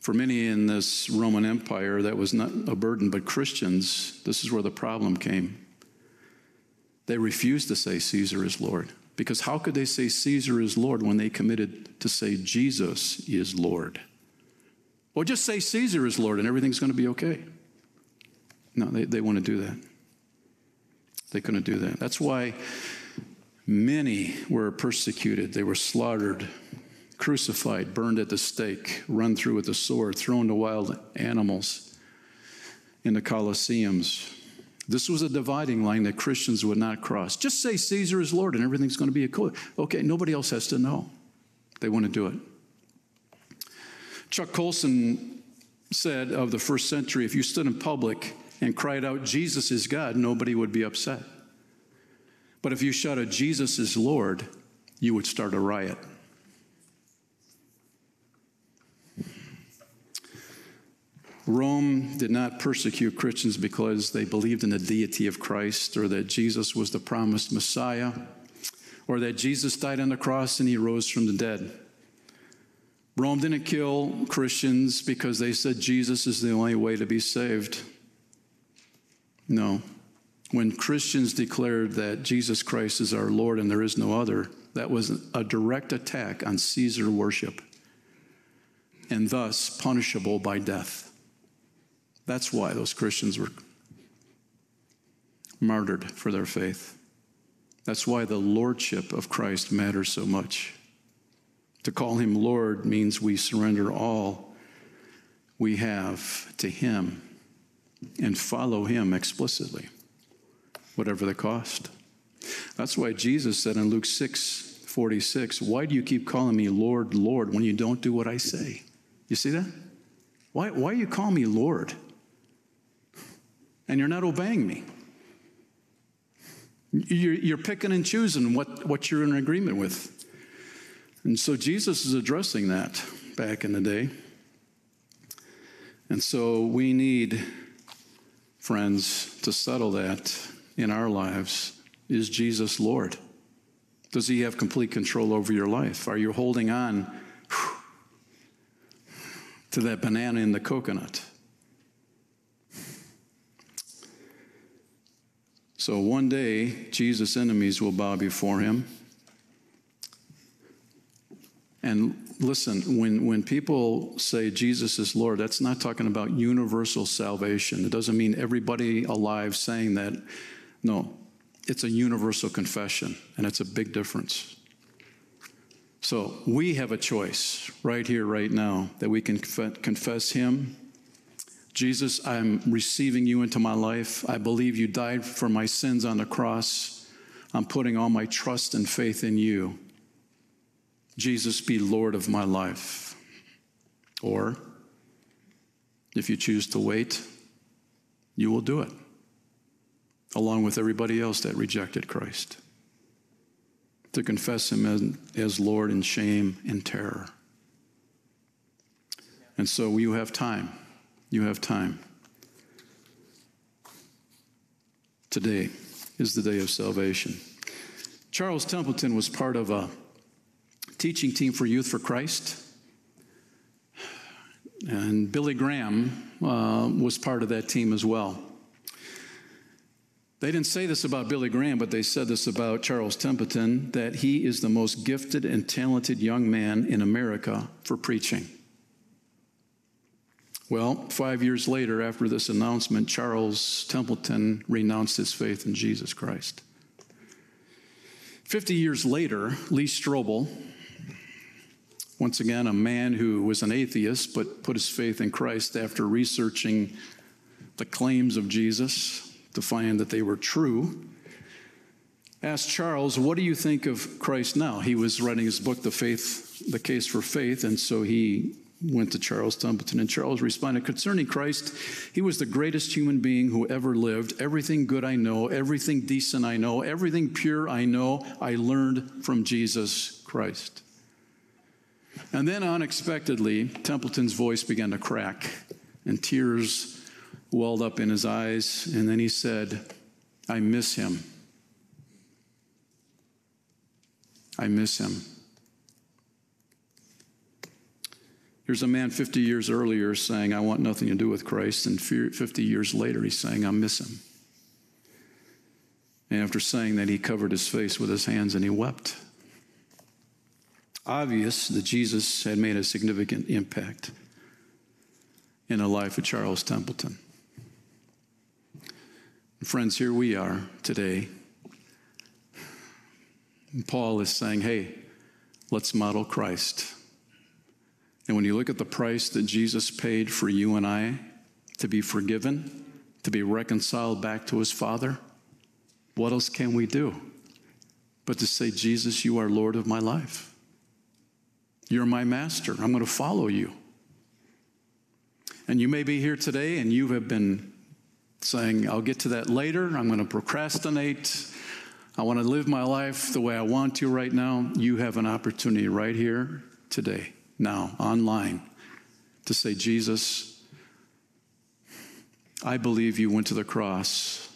[SPEAKER 1] For many in this Roman Empire, that was not a burden, but Christians, this is where the problem came. They refused to say Caesar is Lord. Because how could they say Caesar is Lord when they committed to say Jesus is Lord? Well, just say Caesar is Lord and everything's going to be okay. No, they, they want to do that. They couldn't do that. That's why Many were persecuted, they were slaughtered, crucified, burned at the stake, run through with the sword, thrown to wild animals in the Colosseums. This was a dividing line that Christians would not cross. Just say Caesar is Lord and everything's going to be a Okay, nobody else has to know. They want to do it. Chuck Colson said of the first century if you stood in public and cried out, Jesus is God, nobody would be upset. But if you shouted, Jesus is Lord, you would start a riot. Rome did not persecute Christians because they believed in the deity of Christ or that Jesus was the promised Messiah or that Jesus died on the cross and he rose from the dead. Rome didn't kill Christians because they said Jesus is the only way to be saved. No. When Christians declared that Jesus Christ is our Lord and there is no other, that was a direct attack on Caesar worship and thus punishable by death. That's why those Christians were martyred for their faith. That's why the lordship of Christ matters so much. To call him Lord means we surrender all we have to him and follow him explicitly whatever the cost. That's why Jesus said in Luke 6 46, Why do you keep calling me Lord, Lord, when you don't do what I say? You see that? Why, why you call me Lord? And you're not obeying me. You're, you're picking and choosing what, what you're in agreement with. And so Jesus is addressing that back in the day. And so we need, friends, to settle that in our lives is Jesus Lord? Does he have complete control over your life? Are you holding on to that banana in the coconut? So one day, Jesus' enemies will bow before him. And listen, when, when people say Jesus is Lord, that's not talking about universal salvation. It doesn't mean everybody alive saying that no, it's a universal confession, and it's a big difference. So we have a choice right here, right now, that we can confess Him. Jesus, I'm receiving you into my life. I believe you died for my sins on the cross. I'm putting all my trust and faith in you. Jesus, be Lord of my life. Or, if you choose to wait, you will do it, along with everybody else that rejected Christ to confess him as, as Lord in shame and terror. And so you have time. You have time. Today is the day of salvation. Charles Templeton was part of a teaching team for Youth for Christ. And Billy Graham uh, was part of that team as well. They didn't say this about Billy Graham, but they said this about Charles Templeton that he is the most gifted and talented young man in America for preaching. Well, five years later, after this announcement, Charles Templeton renounced his faith in Jesus Christ. Fifty years later, Lee Strobel, once again a man who was an atheist but put his faith in Christ after researching the claims of Jesus, to find that they were true, asked Charles, What do you think of Christ now? He was writing his book, The Faith, The Case for Faith, and so he went to Charles Templeton, and Charles responded Concerning Christ, he was the greatest human being who ever lived. Everything good I know, everything decent I know, everything pure I know, I learned from Jesus Christ. And then unexpectedly, Templeton's voice began to crack, and tears welled up in his eyes, and then he said, I miss him. I miss him. Here's a man 50 years earlier saying, I want nothing to do with Christ, and 50 years later, he's saying, I miss him. And after saying that, he covered his face with his hands and he wept. Obvious that Jesus had made a significant impact in the life of Charles Templeton. Friends, here we are today. And Paul is saying, hey, let's model Christ. And when you look at the price that Jesus paid for you and I to be forgiven, to be reconciled back to his Father, what else can we do but to say, Jesus, you are Lord of my life? You're my master. I'm going to follow you. And you may be here today and you have been saying, I'll get to that later. I'm going to procrastinate. I want to live my life the way I want to right now. You have an opportunity right here, today, now, online, to say, Jesus, I believe you went to the cross.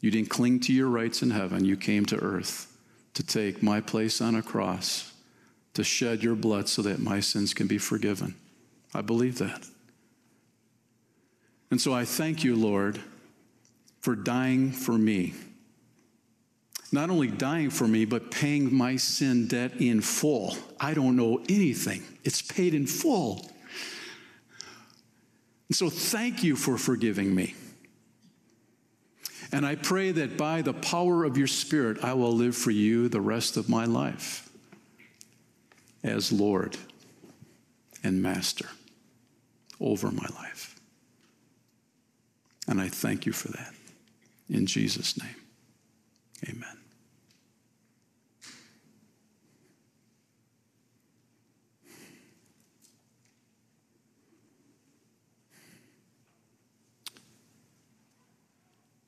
[SPEAKER 1] You didn't cling to your rights in heaven. You came to earth to take my place on a cross, to shed your blood so that my sins can be forgiven. I believe that. And so I thank you, Lord, for dying for me. Not only dying for me, but paying my sin debt in full. I don't know anything, it's paid in full. And so thank you for forgiving me. And I pray that by the power of your Spirit, I will live for you the rest of my life as Lord and Master over my life. And I thank you for that. In Jesus' name, amen.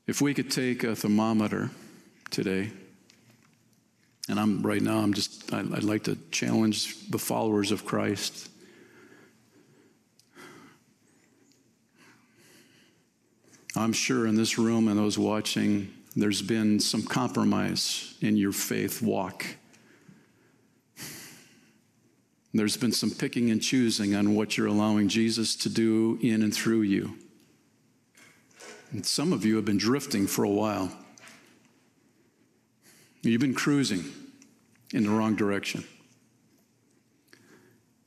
[SPEAKER 1] If we could take a thermometer today, and I'm right now, I'm just, I'd like to challenge the followers of Christ I'm sure in this room and those watching, there's been some compromise in your faith walk. There's been some picking and choosing on what you're allowing Jesus to do in and through you. And some of you have been drifting for a while. You've been cruising in the wrong direction.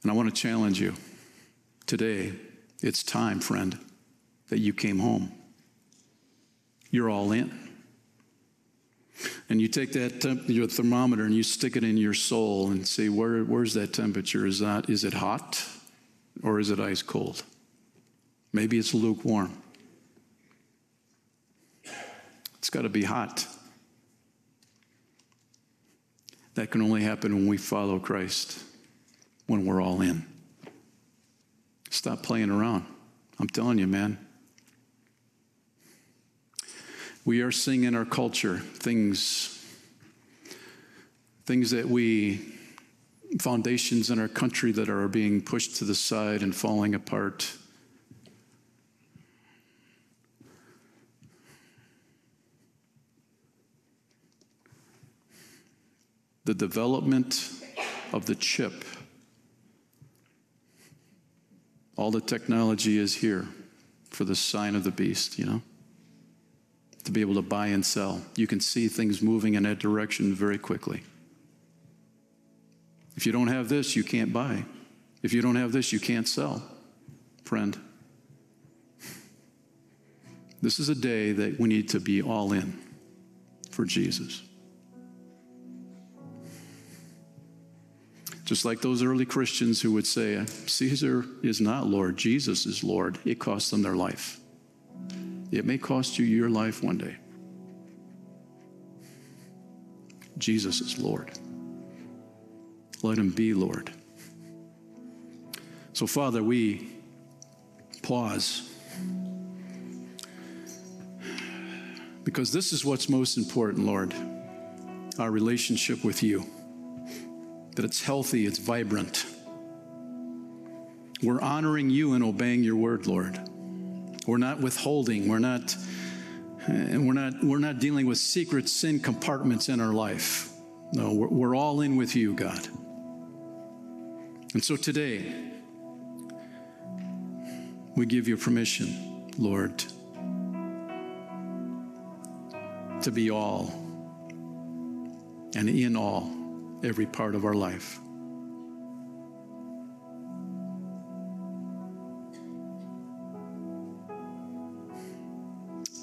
[SPEAKER 1] And I want to challenge you today. It's time, friend, that you came home. You're all in. And you take that temp- your thermometer and you stick it in your soul and say, Where, where's that temperature? Is that is it hot or is it ice cold? Maybe it's lukewarm. It's got to be hot. That can only happen when we follow Christ, when we're all in. Stop playing around. I'm telling you, man. We are seeing in our culture things, things that we, foundations in our country that are being pushed to the side and falling apart. The development of the chip. All the technology is here for the sign of the beast, you know? To be able to buy and sell. You can see things moving in that direction very quickly. If you don't have this, you can't buy. If you don't have this, you can't sell, friend. This is a day that we need to be all in for Jesus. Just like those early Christians who would say, Caesar is not Lord, Jesus is Lord. It cost them their life. It may cost you your life one day. Jesus is Lord. Let him be Lord. So, Father, we pause because this is what's most important, Lord our relationship with you. That it's healthy, it's vibrant. We're honoring you and obeying your word, Lord. We're not withholding. We're not, and we're not, we're not dealing with secret sin compartments in our life. No, we're, we're all in with you, God. And so today, we give you permission, Lord, to be all and in all every part of our life.